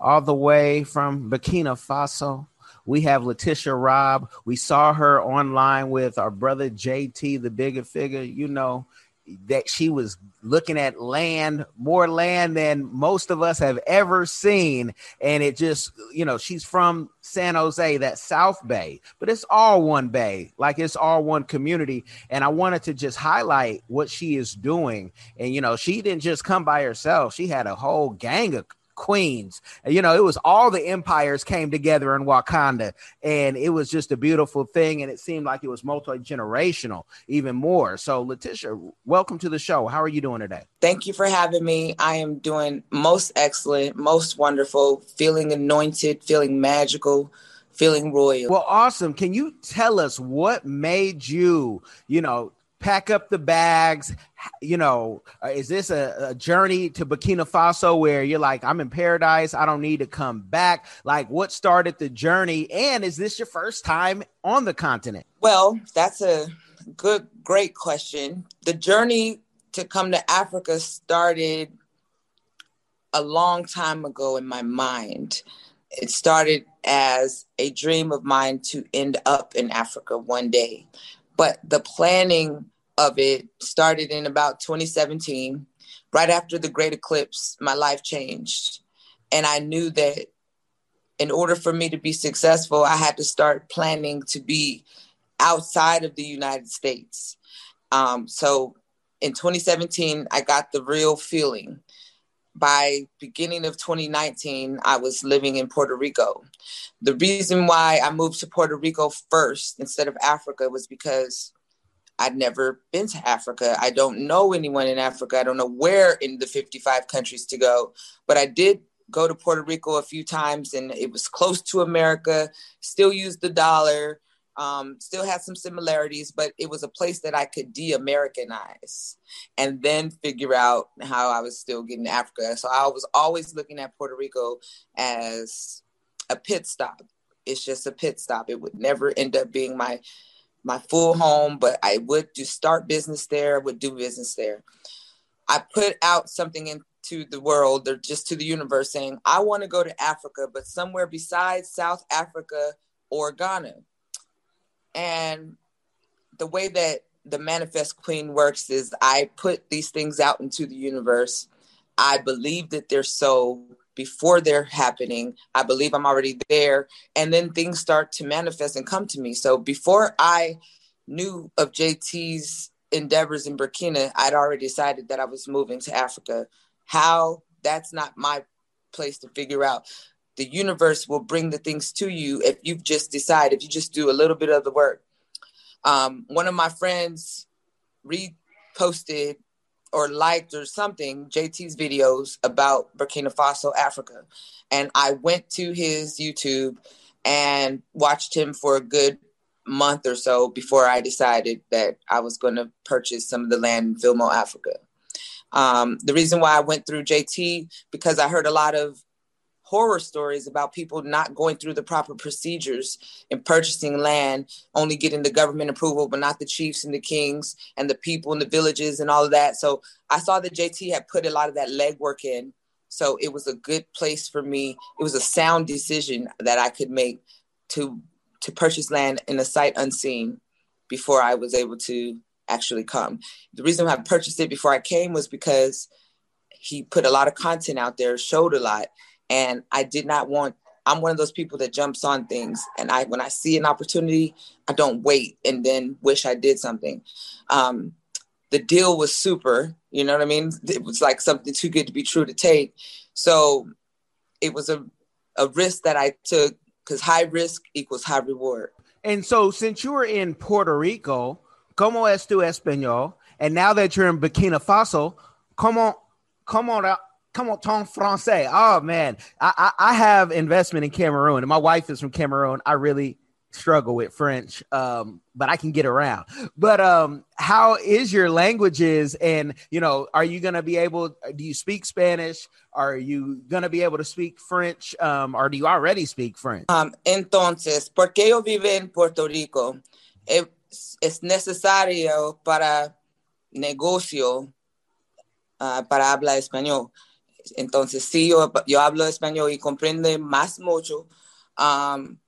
all the way from Burkina Faso, we have Letitia Robb. We saw her online with our brother JT, the Bigga Figga. You know that she was looking at land, more land than most of us have ever seen, and it just, you know, she's from San Jose, that South Bay, but it's all one bay, like it's all one community. And I wanted to just highlight what she is doing. And you know, she didn't just come by herself; she had a whole gang of queens. You know, it was all the empires came together in Wakanda, and it was just a beautiful thing. And it seemed like it was multi generational, even more. So, Letitia, welcome to the show. How are you doing today? Thank you for having me. I am doing most excellent, most wonderful, feeling anointed, feeling magical, feeling royal. Well, awesome. Can you tell us what made you, you know, pack up the bags? You know, uh, is this a, a journey to Burkina Faso where you're like, I'm in paradise, I don't need to come back? Like, what started the journey? And is this your first time on the continent? Well, that's a good, great question. The journey to come to Africa started a long time ago in my mind. It started as a dream of mine to end up in Africa one day. But the planning of it started in about 2017. Right after the great eclipse, my life changed. And I knew that in order for me to be successful, I had to start planning to be outside of the United States. Um, so in 2017, I got the real feeling. By beginning of 2019, I was living in Puerto Rico. The reason why I moved to Puerto Rico first instead of Africa was because I'd never been to Africa. I don't know anyone in Africa. I don't know where in the 55 countries to go, but I did go to Puerto Rico a few times and it was close to America, still used the dollar, um, still had some similarities, but it was a place that I could de Americanize and then figure out how I was still getting Africa. So I was always looking at Puerto Rico as a pit stop. It's just a pit stop. It would never end up being my my full home, but I would do start business there, would do business there. I put out something into the world or just to the universe saying, I want to go to Africa, but somewhere besides South Africa or Ghana. And the way that the Manifest Queen works is I put these things out into the universe. I believe that they're so before they're happening. I believe I'm already there. And then things start to manifest and come to me. So before I knew of JT's endeavors in Burkina, I'd already decided that I was moving to Africa. How? That's not my place to figure out. The universe will bring the things to you if you just decide, if you just do a little bit of the work. Um, one of my friends reposted or liked or something JT's videos about Burkina Faso, Africa. And I went to his YouTube and watched him for a good month or so before I decided that I was going to purchase some of the land in Filmo, Africa. Um, the reason why I went through JT because I heard a lot of horror stories about people not going through the proper procedures in purchasing land, only getting the government approval, but not the chiefs and the kings and the people in the villages and all of that. So I saw that JT had put a lot of that legwork in. So it was a good place for me. It was a sound decision that I could make to to purchase land in a sight unseen before I was able to actually come. The reason I purchased it before I came was because he put a lot of content out there, showed a lot, and I did not want I'm one of those people that jumps on things and I when I see an opportunity, I don't wait and then wish I did something. Um, the deal was super, you know what I mean? It was like something too good to be true to take. So it was a, a risk that I took because high risk equals high reward. And so, since you were in Puerto Rico, como es tu español? And now that you're in Burkina Faso, come on, come on ton français. Oh man, I, I, I have investment in Cameroon, and my wife is from Cameroon. I really struggle with French, um, but I can get around. But um, how is your languages? And you know, are you going to be able? Do you speak Spanish? Are you going to be able to speak French? Um, or do you already speak French? Um, entonces, porque yo vivo en Puerto Rico, es, es necesario para negocio uh, para hablar español. Entonces, sí, yo, yo hablo español y comprende más mucho. Um,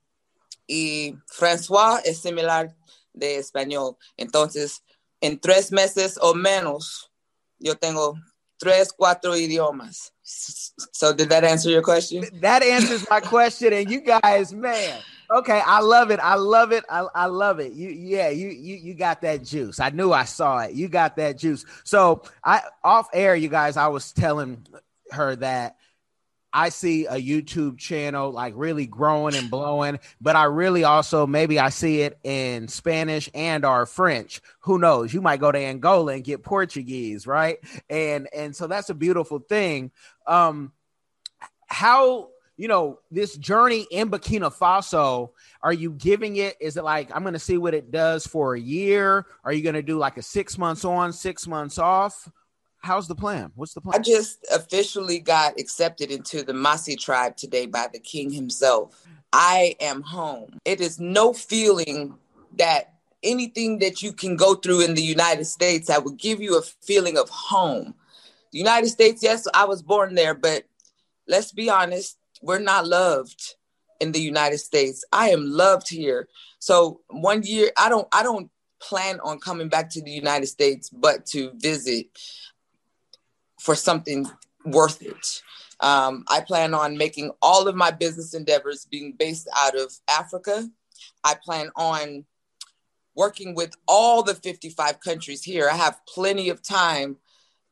y francés es similar de español. Entonces, en tres meses o menos, yo tengo tres, cuatro idiomas. So did that answer your question? That answers my question. And you guys, man, okay, I love it. I love it. I, I love it. You yeah, you you you got that juice. I knew I saw it. You got that juice. So I off air, you guys, I was telling her that I see a YouTube channel like really growing and blowing, but I really also maybe I see it in Spanish and or French. Who knows? You might go to Angola and get Portuguese, right? And and so that's a beautiful thing. Um how you know this journey in Burkina Faso, are you giving it is it like I'm going to see what it does for a year? Are you going to do like a 6 months on, 6 months off? How's the plan? What's the plan? I just officially got accepted into the Mossi tribe today by the king himself. I am home. It is no feeling that anything that you can go through in the United States that would give you a feeling of home. The United States, yes, I was born there, but let's be honest, we're not loved in the United States. I am loved here. So one year, I don't, I don't plan on coming back to the United States, but to visit for something worth it. Um, I plan on making all of my business endeavors being based out of Africa. I plan on working with all the 55 countries here. I have plenty of time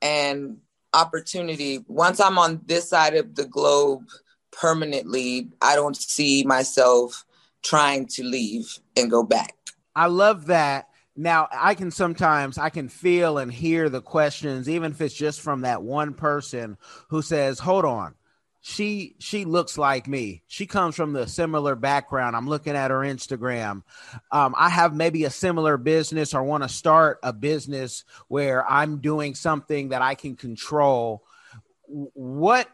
and opportunity. Once I'm on this side of the globe permanently, I don't see myself trying to leave and go back. I love that now i can sometimes i can feel and hear the questions even if it's just from that one person who says hold on. She she looks like me. She comes from the similar background. I'm looking at her instagram. Um, i have maybe a similar business or want to start a business where i'm doing something that i can control. What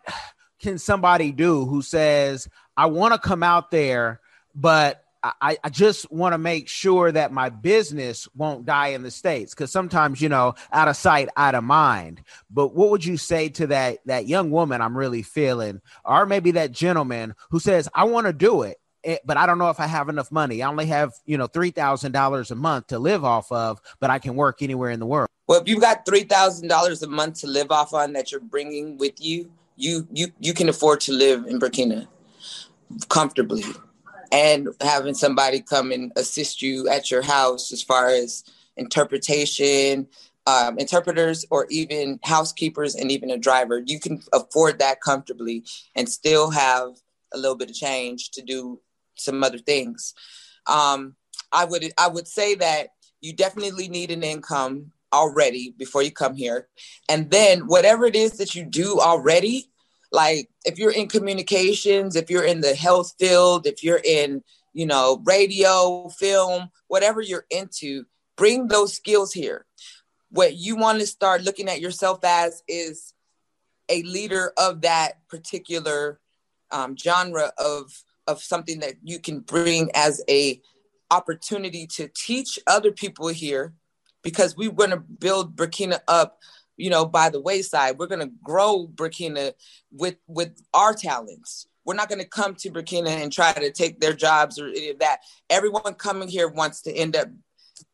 can somebody do who says i want to come out there but I, I just want to make sure that my business won't die in the states because sometimes you know out of sight out of mind. But what would you say to that that young woman i'm really feeling or maybe that gentleman who says i want to do it eh, but i don't know if i have enough money. I only have you know $3000 a month to live off of but i can work anywhere in the world. Well if you've got $3000 a month to live off on that you're bringing with you you you you can afford to live in burkina comfortably and having somebody come and assist you at your house as far as interpretation, um, interpreters, or even housekeepers and even a driver. You can afford that comfortably and still have a little bit of change to do some other things. Um, I would I would say that you definitely need an income already before you come here, and then whatever it is that you do already, like if you're in communications if you're in the health field if you're in you know radio film whatever you're into bring those skills here. What you want to start looking at yourself as is a leader of that particular um, genre of of something that you can bring as a opportunity to teach other people here because we want to build burkina up you know, by the wayside. We're going to grow Burkina with with our talents. We're not going to come to Burkina and try to take their jobs or any of that. Everyone coming here wants to end up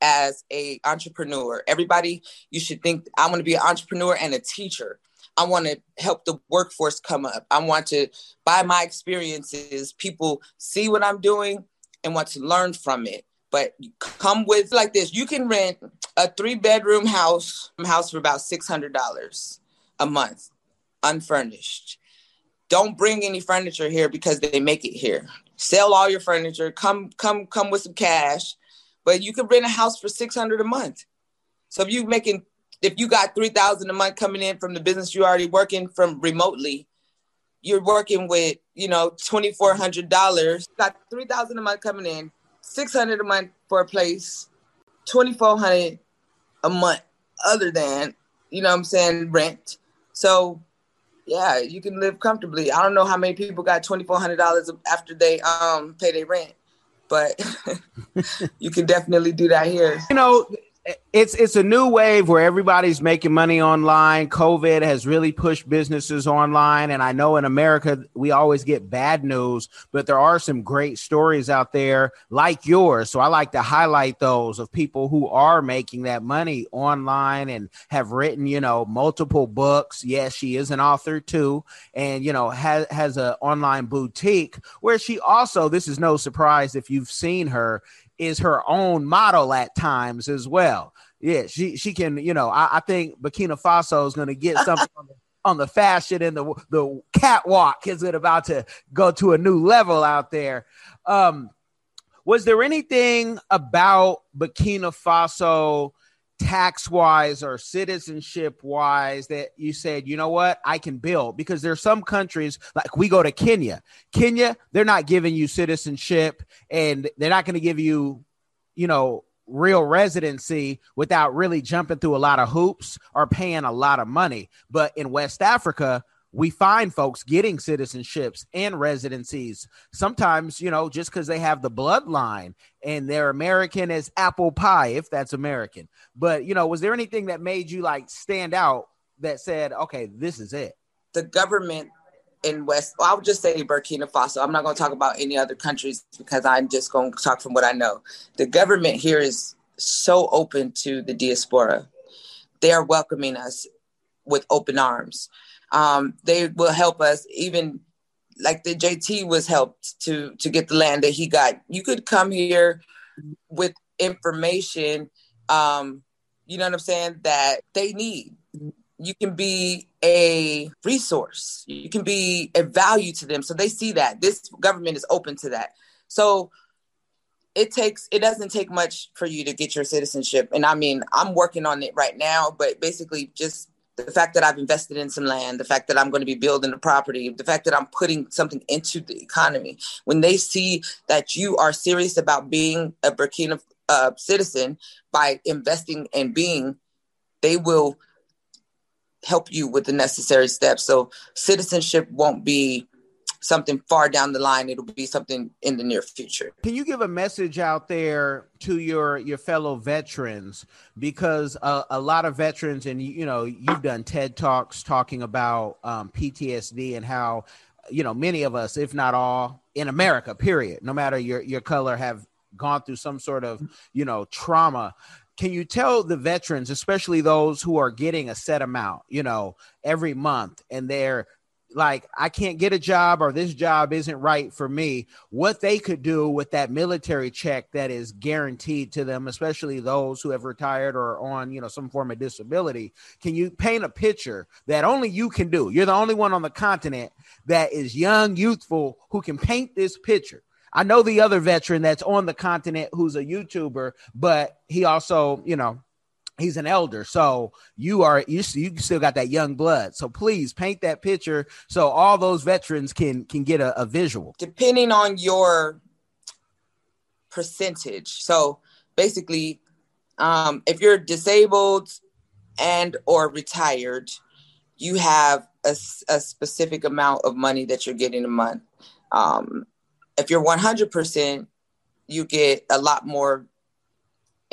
as a entrepreneur. Everybody, you should think I want to be an entrepreneur and a teacher. I want to help the workforce come up. I want to, by my experiences, people see what I'm doing and want to learn from it but come with like this you can rent a three bedroom house house for about $600 a month unfurnished. Don't bring any furniture here because they make it here. Sell all your furniture. Come come come with some cash. But you can rent a house for 600 a month. So if you're making if you got three thousand a month coming in from the business you're already working from remotely, you're working with you know twenty four hundred dollars. Got three thousand a month coming in, six hundred a month for a place, twenty four hundred a month other than you know what I'm saying rent. So yeah, you can live comfortably. I don't know how many people got twenty four hundred dollars after they um pay their rent, but you can definitely do that here. You know, it's it's a new wave where everybody's making money online. COVID has really pushed businesses online, and I know in America we always get bad news, but there are some great stories out there like yours. So I like to highlight those of people who are making that money online and have written, you know, multiple books. Yes, she is an author too, and you know has has an online boutique where she also. This is no surprise if you've seen her is her own model at times as well. Yeah, she she can, you know, I, I think Burkina Faso is going to get something on, the, on the fashion and the the catwalk is it about to go to a new level out there. Um, was there anything about Burkina Faso tax wise or citizenship wise that you said, you know what, I can build? Because there's some countries like we go to Kenya. Kenya, they're not giving you citizenship and they're not going to give you, you know, real residency without really jumping through a lot of hoops or paying a lot of money. But in West Africa, we find folks getting citizenships and residencies sometimes you know just because they have the bloodline and they're american as apple pie if that's american. But you know was there anything that made you like stand out that said okay this is it the government in west well, i would just say burkina faso. I'm not going to talk about any other countries because i'm just going to talk from what i know. The government here is so open to the diaspora. They are welcoming us with open arms um, they will help us even like the JT was helped to to get the land that he got. You could come here with information, um, you know what I'm saying, that they need. You can be a resource. You can be a value to them. So they see that. This government is open to that. So it takes it doesn't take much for you to get your citizenship. And I mean, I'm working on it right now, but basically just the fact that I've invested in some land, the fact that I'm going to be building a property, the fact that I'm putting something into the economy, when they see that you are serious about being a Burkina uh, citizen by investing and being, they will help you with the necessary steps. So citizenship won't be something far down the line it'll be something in the near future. Can you give a message out there to your your fellow veterans? Because uh, a lot of veterans and you know you've done ted talks talking about um, ptsd and how you know many of us if not all in america period no matter your your color have gone through some sort of you know trauma. Can you tell the veterans especially those who are getting a set amount you know every month and they're like I can't get a job or this job isn't right for me, what they could do with that military check that is guaranteed to them, especially those who have retired or on, you know, some form of disability. Can you paint a picture that only you can do? You're the only one on the continent that is young, youthful, who can paint this picture. I know the other veteran that's on the continent who's a YouTuber, but he also, you know, he's an elder so you are you, you still got that young blood. So please paint that picture so all those veterans can can get a, a visual. Depending on your percentage. So basically um, if you're disabled and or retired you have a, a, specific amount of money that you're getting a month. Um, if you're 100% you get a lot more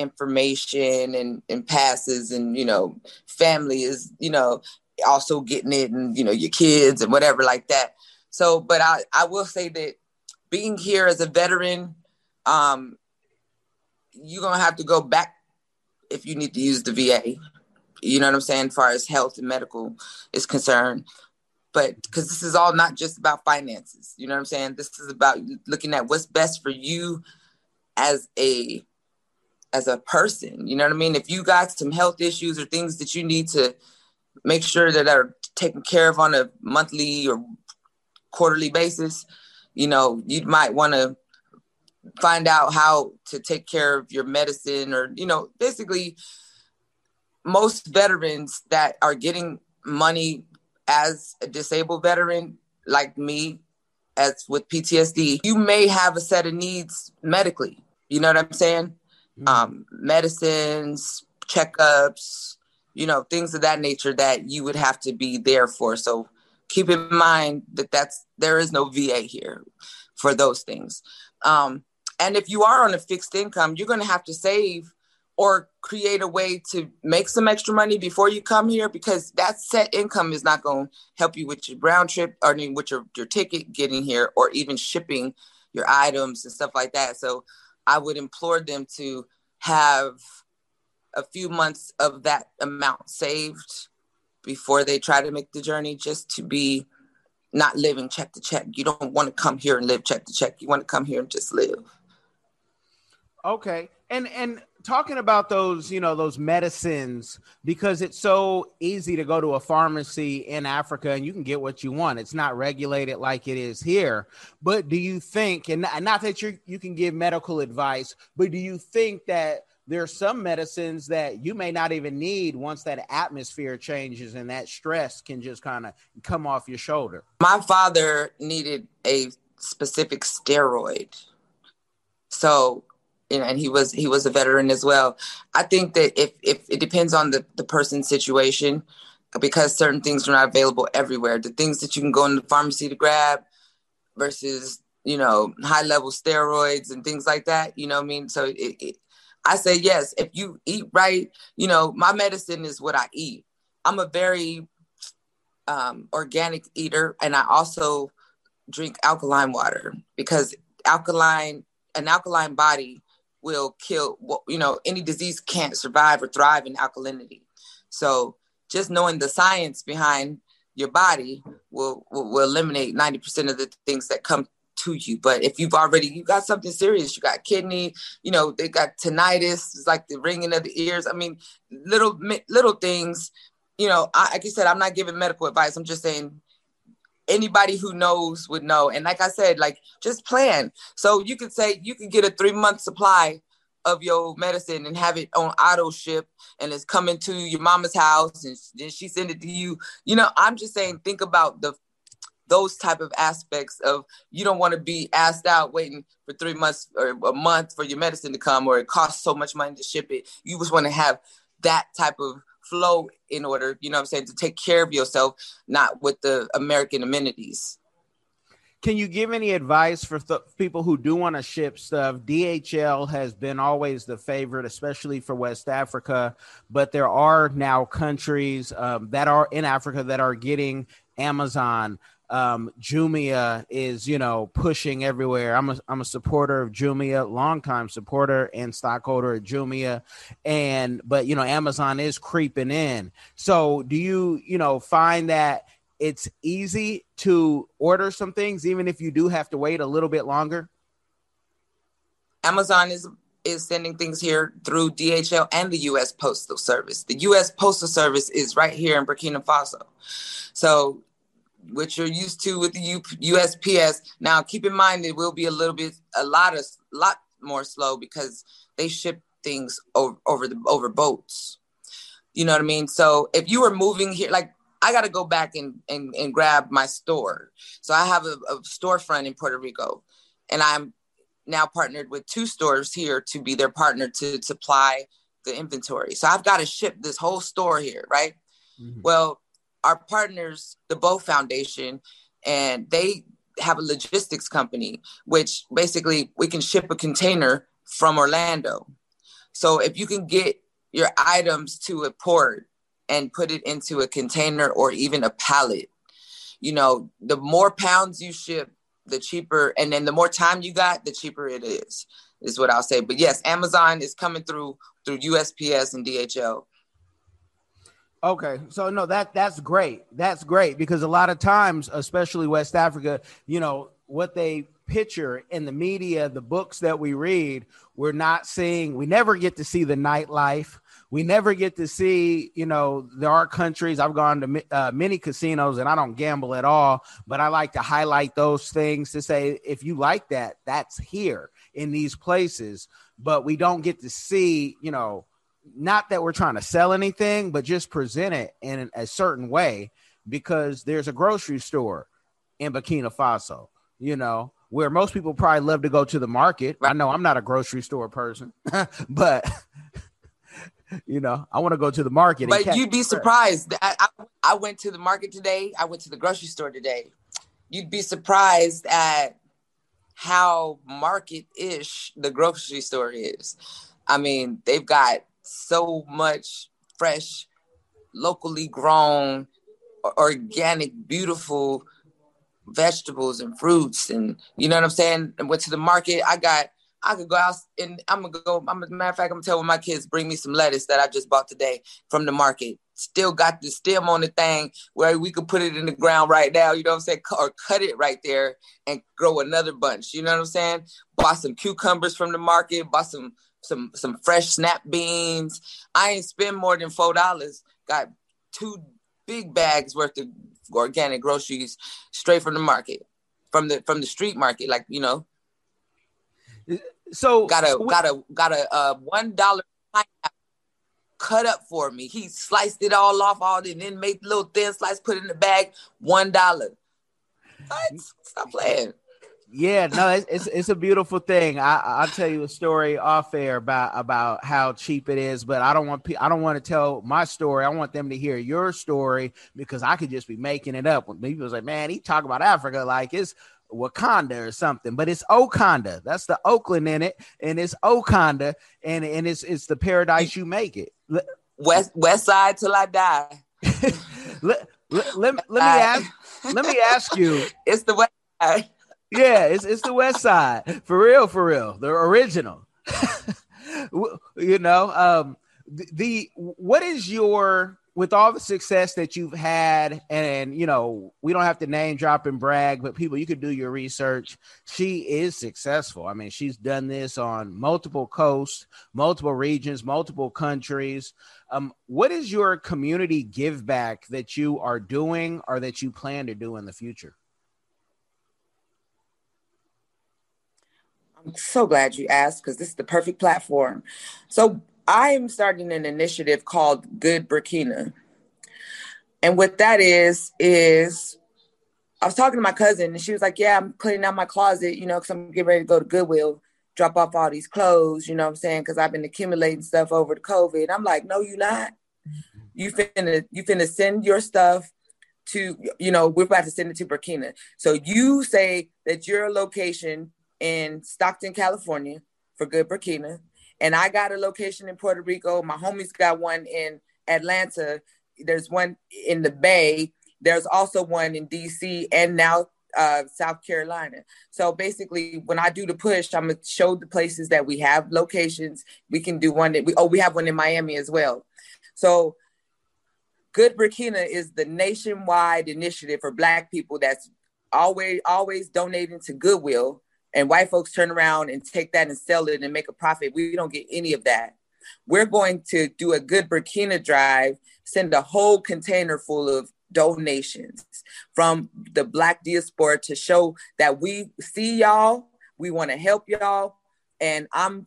information and, and passes and you know family is you know also getting it and you know your kids and whatever like that. So but i i will say that being here as a veteran um you're gonna have to go back if you need to use the va you know what i'm saying? As far as health and medical is concerned. But because this is all not just about finances. You know what i'm saying? This is about looking at what's best for you as a as a person. You know what I mean? If you got some health issues or things that you need to make sure that are taken care of on a monthly or quarterly basis, you know, you might want to find out how to take care of your medicine or, you know, basically most veterans that are getting money as a disabled veteran like me as with PTSD, you may have a set of needs medically. You know what I'm saying? Mm-hmm. Um, medicines, checkups, you know, things of that nature that you would have to be there for. So keep in mind that that's there is no VA here for those things. Um, and if you are on a fixed income, you're going to have to save or create a way to make some extra money before you come here because that set income is not going to help you with your round trip or I mean, with your, your ticket getting here or even shipping your items and stuff like that. So I would implore them to have a few months of that amount saved before they try to make the journey just to be not living check to check. You don't want to come here and live check to check. You want to come here and just live. Okay. And and talking about those, you know, those medicines because it's so easy to go to a pharmacy in Africa and you can get what you want. It's not regulated like it is here. But do you think and not that you you can give medical advice, but do you think that there are some medicines that you may not even need once that atmosphere changes and that stress can just kind of come off your shoulder. My father needed a specific steroid. So and he was he was a veteran as well. I think that if if it depends on the the person's situation, because certain things are not available everywhere. The things that you can go in the pharmacy to grab versus you know high level steroids and things like that. You know what I mean? So it, it, I say yes. If you eat right, you know my medicine is what I eat. I'm a very um, organic eater, and I also drink alkaline water because alkaline an alkaline body will kill you know any disease can't survive or thrive in alkalinity. So just knowing the science behind your body will will, will eliminate 90% of the things that come to you. But if you've already you got something serious you got kidney you know they got tinnitus it's like the ringing of the ears. I mean little little things you know I, like you said i'm not giving medical advice. I'm just saying anybody who knows would know. And like I said, like just plan. So you could say you could get a three month supply of your medicine and have it on auto ship and it's coming to your mama's house and then she send it to you. You know, I'm just saying think about the those type of aspects of you don't want to be asked out waiting for three months or a month for your medicine to come or it costs so much money to ship it. You just want to have that type of flow in order, you know I'm saying, to take care of yourself, not with the American amenities. Can you give any advice for th- people who do want to ship stuff? DHL has been always the favorite, especially for West Africa, but there are now countries um, that are in Africa that are getting Amazon um, Jumia is, you know, pushing everywhere. I'm a, I'm a supporter of Jumia, longtime supporter and stockholder of Jumia. And, but, you know, Amazon is creeping in. So do you, you know, find that it's easy to order some things, even if you do have to wait a little bit longer? Amazon is is sending things here through DHL and the U.S. Postal Service. The U.S. Postal Service is right here in Burkina Faso. So which you're used to with the U- USPS. Now, keep in mind it will be a little bit, a lot of, lot more slow because they ship things over, over the over boats. You know what I mean? So if you were moving here, like I got to go back and, and and grab my store. So I have a, a storefront in Puerto Rico, and I'm now partnered with two stores here to be their partner to supply the inventory. So I've got to ship this whole store here, right? Mm-hmm. Well, our partners, the Bow Foundation, and they have a logistics company, which basically we can ship a container from Orlando. So if you can get your items to a port and put it into a container or even a pallet, you know, the more pounds you ship, the cheaper, and then the more time you got, the cheaper it is, is what I'll say. But yes, Amazon is coming through through USPS and DHL. Okay, so no, that that's great. That's great because a lot of times, especially West Africa, you know what they picture in the media, the books that we read, we're not seeing. We never get to see the nightlife. We never get to see, you know, there are countries. I've gone to uh, many casinos and I don't gamble at all, but I like to highlight those things to say if you like that, that's here in these places. But we don't get to see, you know, not that we're trying to sell anything, but just present it in a certain way because there's a grocery store in Burkina Faso, you know, where most people probably love to go to the market. I know I'm not a grocery store person, but you know, I want to go to the market. But you'd be surprised. I, I, I went to the market today. I went to the grocery store today. You'd be surprised at how market ish the grocery store is. I mean, they've got so much fresh, locally grown, organic, beautiful vegetables and fruits, and you know what I'm saying. And went to the market. I got. I could go out and I'm gonna go. I'm a matter of fact, I'm gonna tell my kids bring me some lettuce that I just bought today from the market. Still got the stem on the thing where we could put it in the ground right now. You know what I'm saying? Or cut it right there and grow another bunch. You know what I'm saying? Bought some cucumbers from the market. Bought some some some fresh snap beans. I ain't spend more than four dollars. Got two big bags worth of organic groceries straight from the market, from the from the street market. Like you know. So got a got a got a uh, one dollar cut up for me. He sliced it all off, all and then made little thin slice, put it in the bag. One dollar. What? Stop playing. Yeah, no, it's, it's, it's a beautiful thing. I I'll tell you a story off air about about how cheap it is, but I don't want I don't want to tell my story. I want them to hear your story because I could just be making it up. When people say, "Man, he talk about Africa like it's Wakanda or something," but it's Oconda. That's the Oakland in it, and it's Oconda, and and it's it's the paradise you make it. West West Side till I die. let, let, let, let me ask let me ask you. It's the West Side yeah, it's it's the West Side for real, for real, the original. you know, um, the, the what is your with all the success that you've had, and you know, we don't have to name drop and brag, but people, you could do your research. She is successful. I mean, she's done this on multiple coasts, multiple regions, multiple countries. Um, what is your community give back that you are doing or that you plan to do in the future? I'm so glad you asked because this is the perfect platform. So I am starting an initiative called Good Burkina. And what that is, is I was talking to my cousin and she was like, Yeah, I'm cleaning out my closet, you know, because I'm getting ready to go to Goodwill, drop off all these clothes, you know what I'm saying? Because I've been accumulating stuff over the COVID. I'm like, No, you're not. You finna you finna send your stuff to, you know, we're about to send it to Burkina. So you say that your location in Stockton, California for Good Burkina. And I got a location in Puerto Rico. My homies got one in Atlanta. There's one in the Bay. There's also one in DC and now uh, South Carolina. So basically, when I do the push, I'm gonna show the places that we have locations. We can do one that we oh we have one in Miami as well. So Good Burkina is the nationwide initiative for Black people that's always always donating to Goodwill and white folks turn around and take that and sell it and make a profit. We don't get any of that. We're going to do a good Burkina drive, send a whole container full of donations from the Black diaspora to show that we see y'all, we want to help y'all. And I'm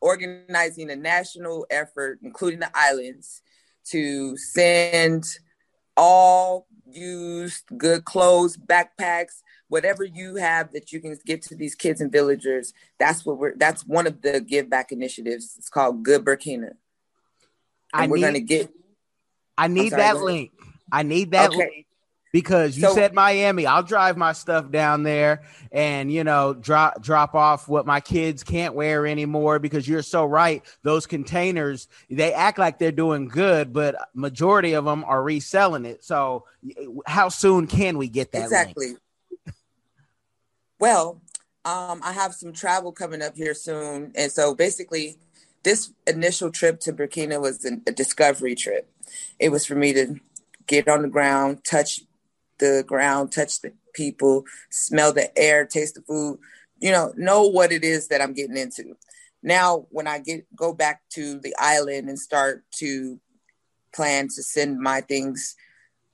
organizing a national effort, including the islands, to send all used good clothes, backpacks, whatever you have that you can give to these kids and villagers. That's what we're. That's one of the give back initiatives. It's called Good Burkina. And I we're going to get. I need sorry, that link. I need that okay. link because you so, said Miami. I'll drive my stuff down there and you know drop drop off what my kids can't wear anymore because you're so right. Those containers they act like they're doing good, but majority of them are reselling it. So how soon can we get that? Exactly. Link? Well, um, I have some travel coming up here soon, and so basically. This initial trip to Burkina was a discovery trip. It was for me to get on the ground, touch the ground, touch the people, smell the air, taste the food, you know, know what it is that I'm getting into. Now, when I get go back to the island and start to plan to send my things,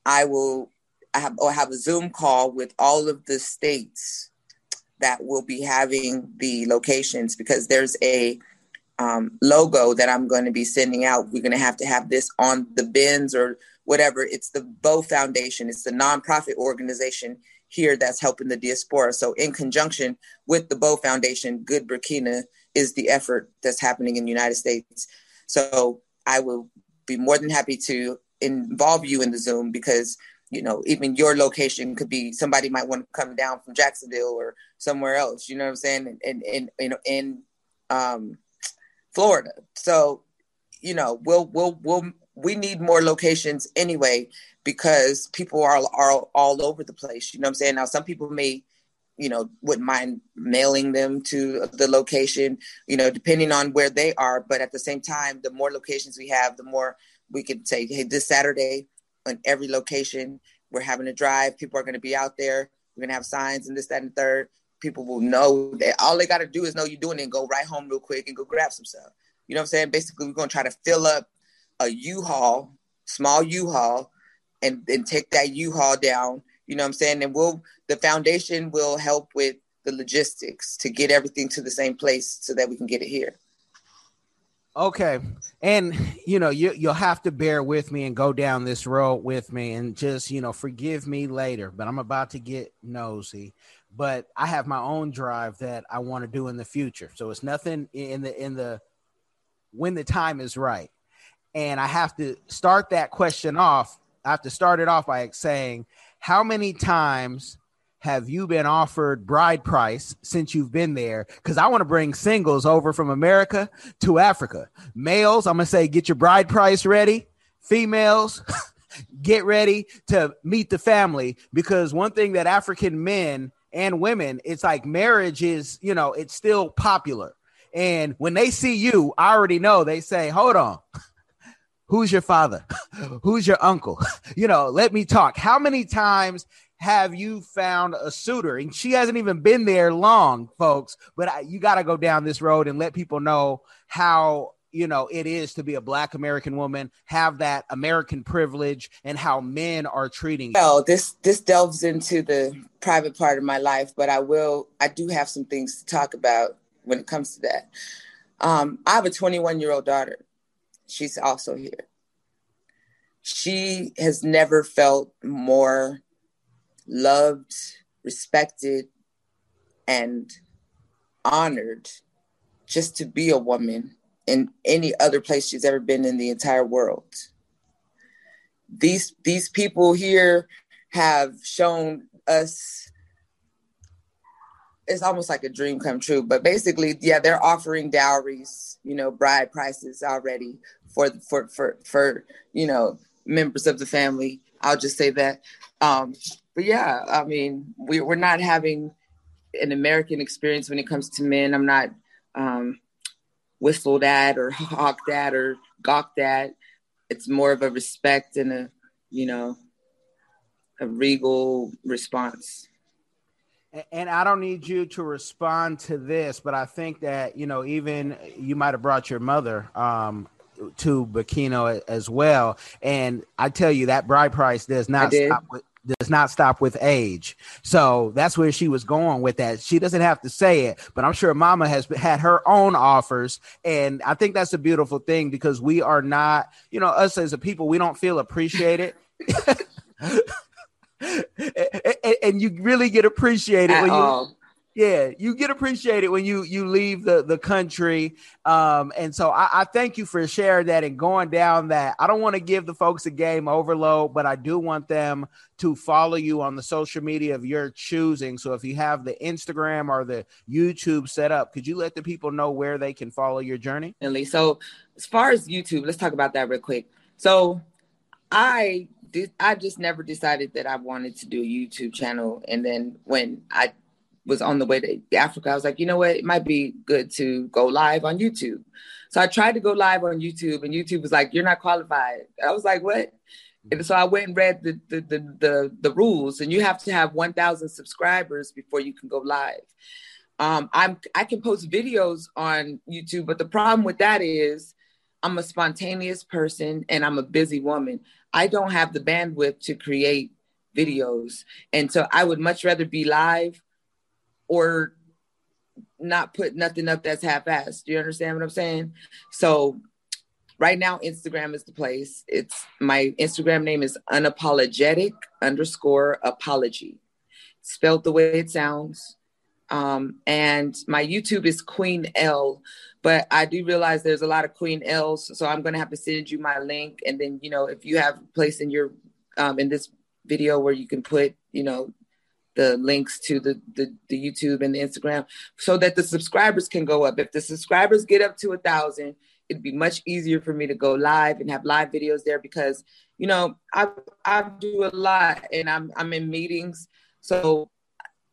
I will I have or have a Zoom call with all of the states that will be having the locations because there's a um, logo that I'm going to be sending out. We're going to have to have this on the bins or whatever. It's the Bow Foundation. It's the nonprofit organization here that's helping the diaspora. So in conjunction with the Bow Foundation, Good Burkina is the effort that's happening in the United States. So I will be more than happy to involve you in the Zoom because you know even your location could be somebody might want to come down from Jacksonville or somewhere else. You know what I'm saying? In in in, in um, Florida. So you know we'll we'll we'll we need more locations anyway because people are are all over the place. You know what I'm saying? Now some people may you know wouldn't mind mailing them to the location you know depending on where they are but at the same time the more locations we have the more we can say, hey, this Saturday on every location, we're having a drive. People are going to be out there. We're going to have signs and this, that, and third. People will know that all they got to do is know you're doing it and go right home real quick and go grab some stuff. You know what I'm saying? Basically, we're going to try to fill up a U-Haul, small U-Haul, and, and take that U-Haul down. You know what I'm saying? And we'll, the foundation will help with the logistics to get everything to the same place so that we can get it here. Okay. And you know, you you'll have to bear with me and go down this road with me and just, you know, forgive me later, but I'm about to get nosy. But I have my own drive that I want to do in the future. So it's nothing in the in the when the time is right. And I have to start that question off. I have to start it off by saying, how many times have you been offered bride price since you've been there? Because I want to bring singles over from America to Africa. Males, I'm going to say, get your bride price ready. Females, get ready to meet the family. Because one thing that African men and women, it's like marriage is, you know, it's still popular. And when they see you, I already know they say, hold on. Who's your father? Who's your uncle? You know, let me talk. How many times have you found a suitor? And she hasn't even been there long, folks. But I, you got to go down this road and let people know how you know it is to be a black american woman have that american privilege and how men are treating you well this this delves into the private part of my life but i will i do have some things to talk about when it comes to that um, i have a 21 year old daughter she's also here she has never felt more loved, respected, and honored just to be a woman in any other place she's ever been in the entire world. These these people here have shown us it's almost like a dream come true but basically yeah they're offering dowries you know bride prices already for for for for you know members of the family i'll just say that um but yeah, I mean, we, we're not having an American experience when it comes to men. I'm not um, whistled at or hawked at or gawked at. It's more of a respect and a, you know, a regal response. And I don't need you to respond to this, but I think that, you know, even you might have brought your mother um, to Burkina as well. And I tell you, that bride price does not stop with, does not stop with age. So that's where she was going with that. She doesn't have to say it, but I'm sure Mama has had her own offers. And I think that's a beautiful thing because we are not, you know, us as a people, we don't feel appreciated. and, and, you really get appreciated when you yeah you get appreciated when you you leave the the country. Um and so I, I thank you for sharing that and going down that. I don't want to give the folks a game overload but i do want them to follow you on the social media of your choosing. So if you have the instagram or the youtube set up could you let the people know where they can follow your journey? So as far as youtube let's talk about that real quick. So i i just never decided that i wanted to do a youtube channel. And then when i was on the way to Africa, I was like, you know what, it might be good to go live on YouTube. So I tried to go live on YouTube, and YouTube was like, you're not qualified. I was like, what? And so I went and read the the the the, the rules, and you have to have 1,000 subscribers before you can go live. Um, I'm I can post videos on YouTube, but the problem with that is I'm a spontaneous person and I'm a busy woman. I don't have the bandwidth to create videos, and so I would much rather be live or not put nothing up that's half-assed. Do you understand what I'm saying? So right now, Instagram is the place. It's my Instagram name is unapologetic underscore apology, spelled the way it sounds. Um, and my YouTube is Queen L, but I do realize there's a lot of Queen L's, so I'm gonna have to send you my link, and then you know if you have a place in your um, in this video where you can put you know the links to the, the, the YouTube and the Instagram so that the subscribers can go up. If the subscribers get up to a thousand, it'd be much easier for me to go live and have live videos there because you know I I do a lot and I'm I'm in meetings. So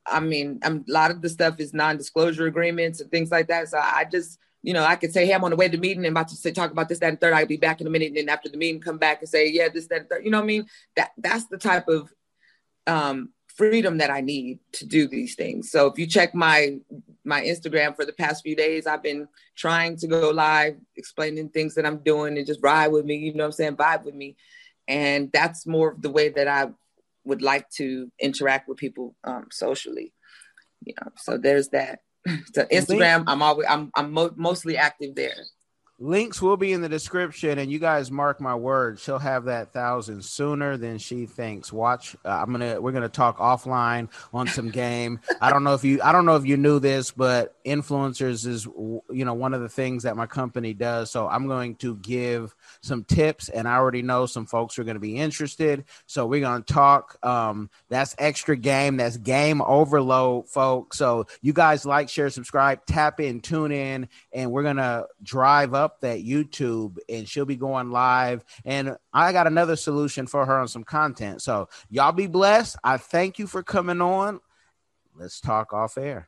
I mean, I'm, a lot of the stuff is non-disclosure agreements and things like that. So I just you know, I could say, hey, I'm on the way to the meeting and about to say, talk about this, that, and third. I'll be back in a minute. And then after the meeting, come back and say, yeah, this, that, and third. You know what I mean? That that's the type of um, freedom that I need to do these things. So if you check my my Instagram for the past few days, I've been trying to go live, explaining things that I'm doing and just ride with me, you know what I'm saying, vibe with me. And that's more of the way that I would like to interact with people um, socially. You know, so there's that. so Instagram, I'm always I'm I'm mo- mostly active there. Links will be in the description, and you guys mark my word. She'll have that thousand sooner than she thinks. Watch, uh, I'm gonna we're gonna talk offline on some game. I don't know if you I don't know if you knew this, but influencers is you know one of the things that my company does. So I'm going to give some tips, and I already know some folks are going to be interested. So we're gonna talk. Um, that's extra game. That's game overload, folks. So you guys like, share, subscribe, tap in, tune in, and we're gonna drive up up that YouTube and she'll be going live. And I got another solution for her on some content. So y'all be blessed. I thank you for coming on. Let's talk off air.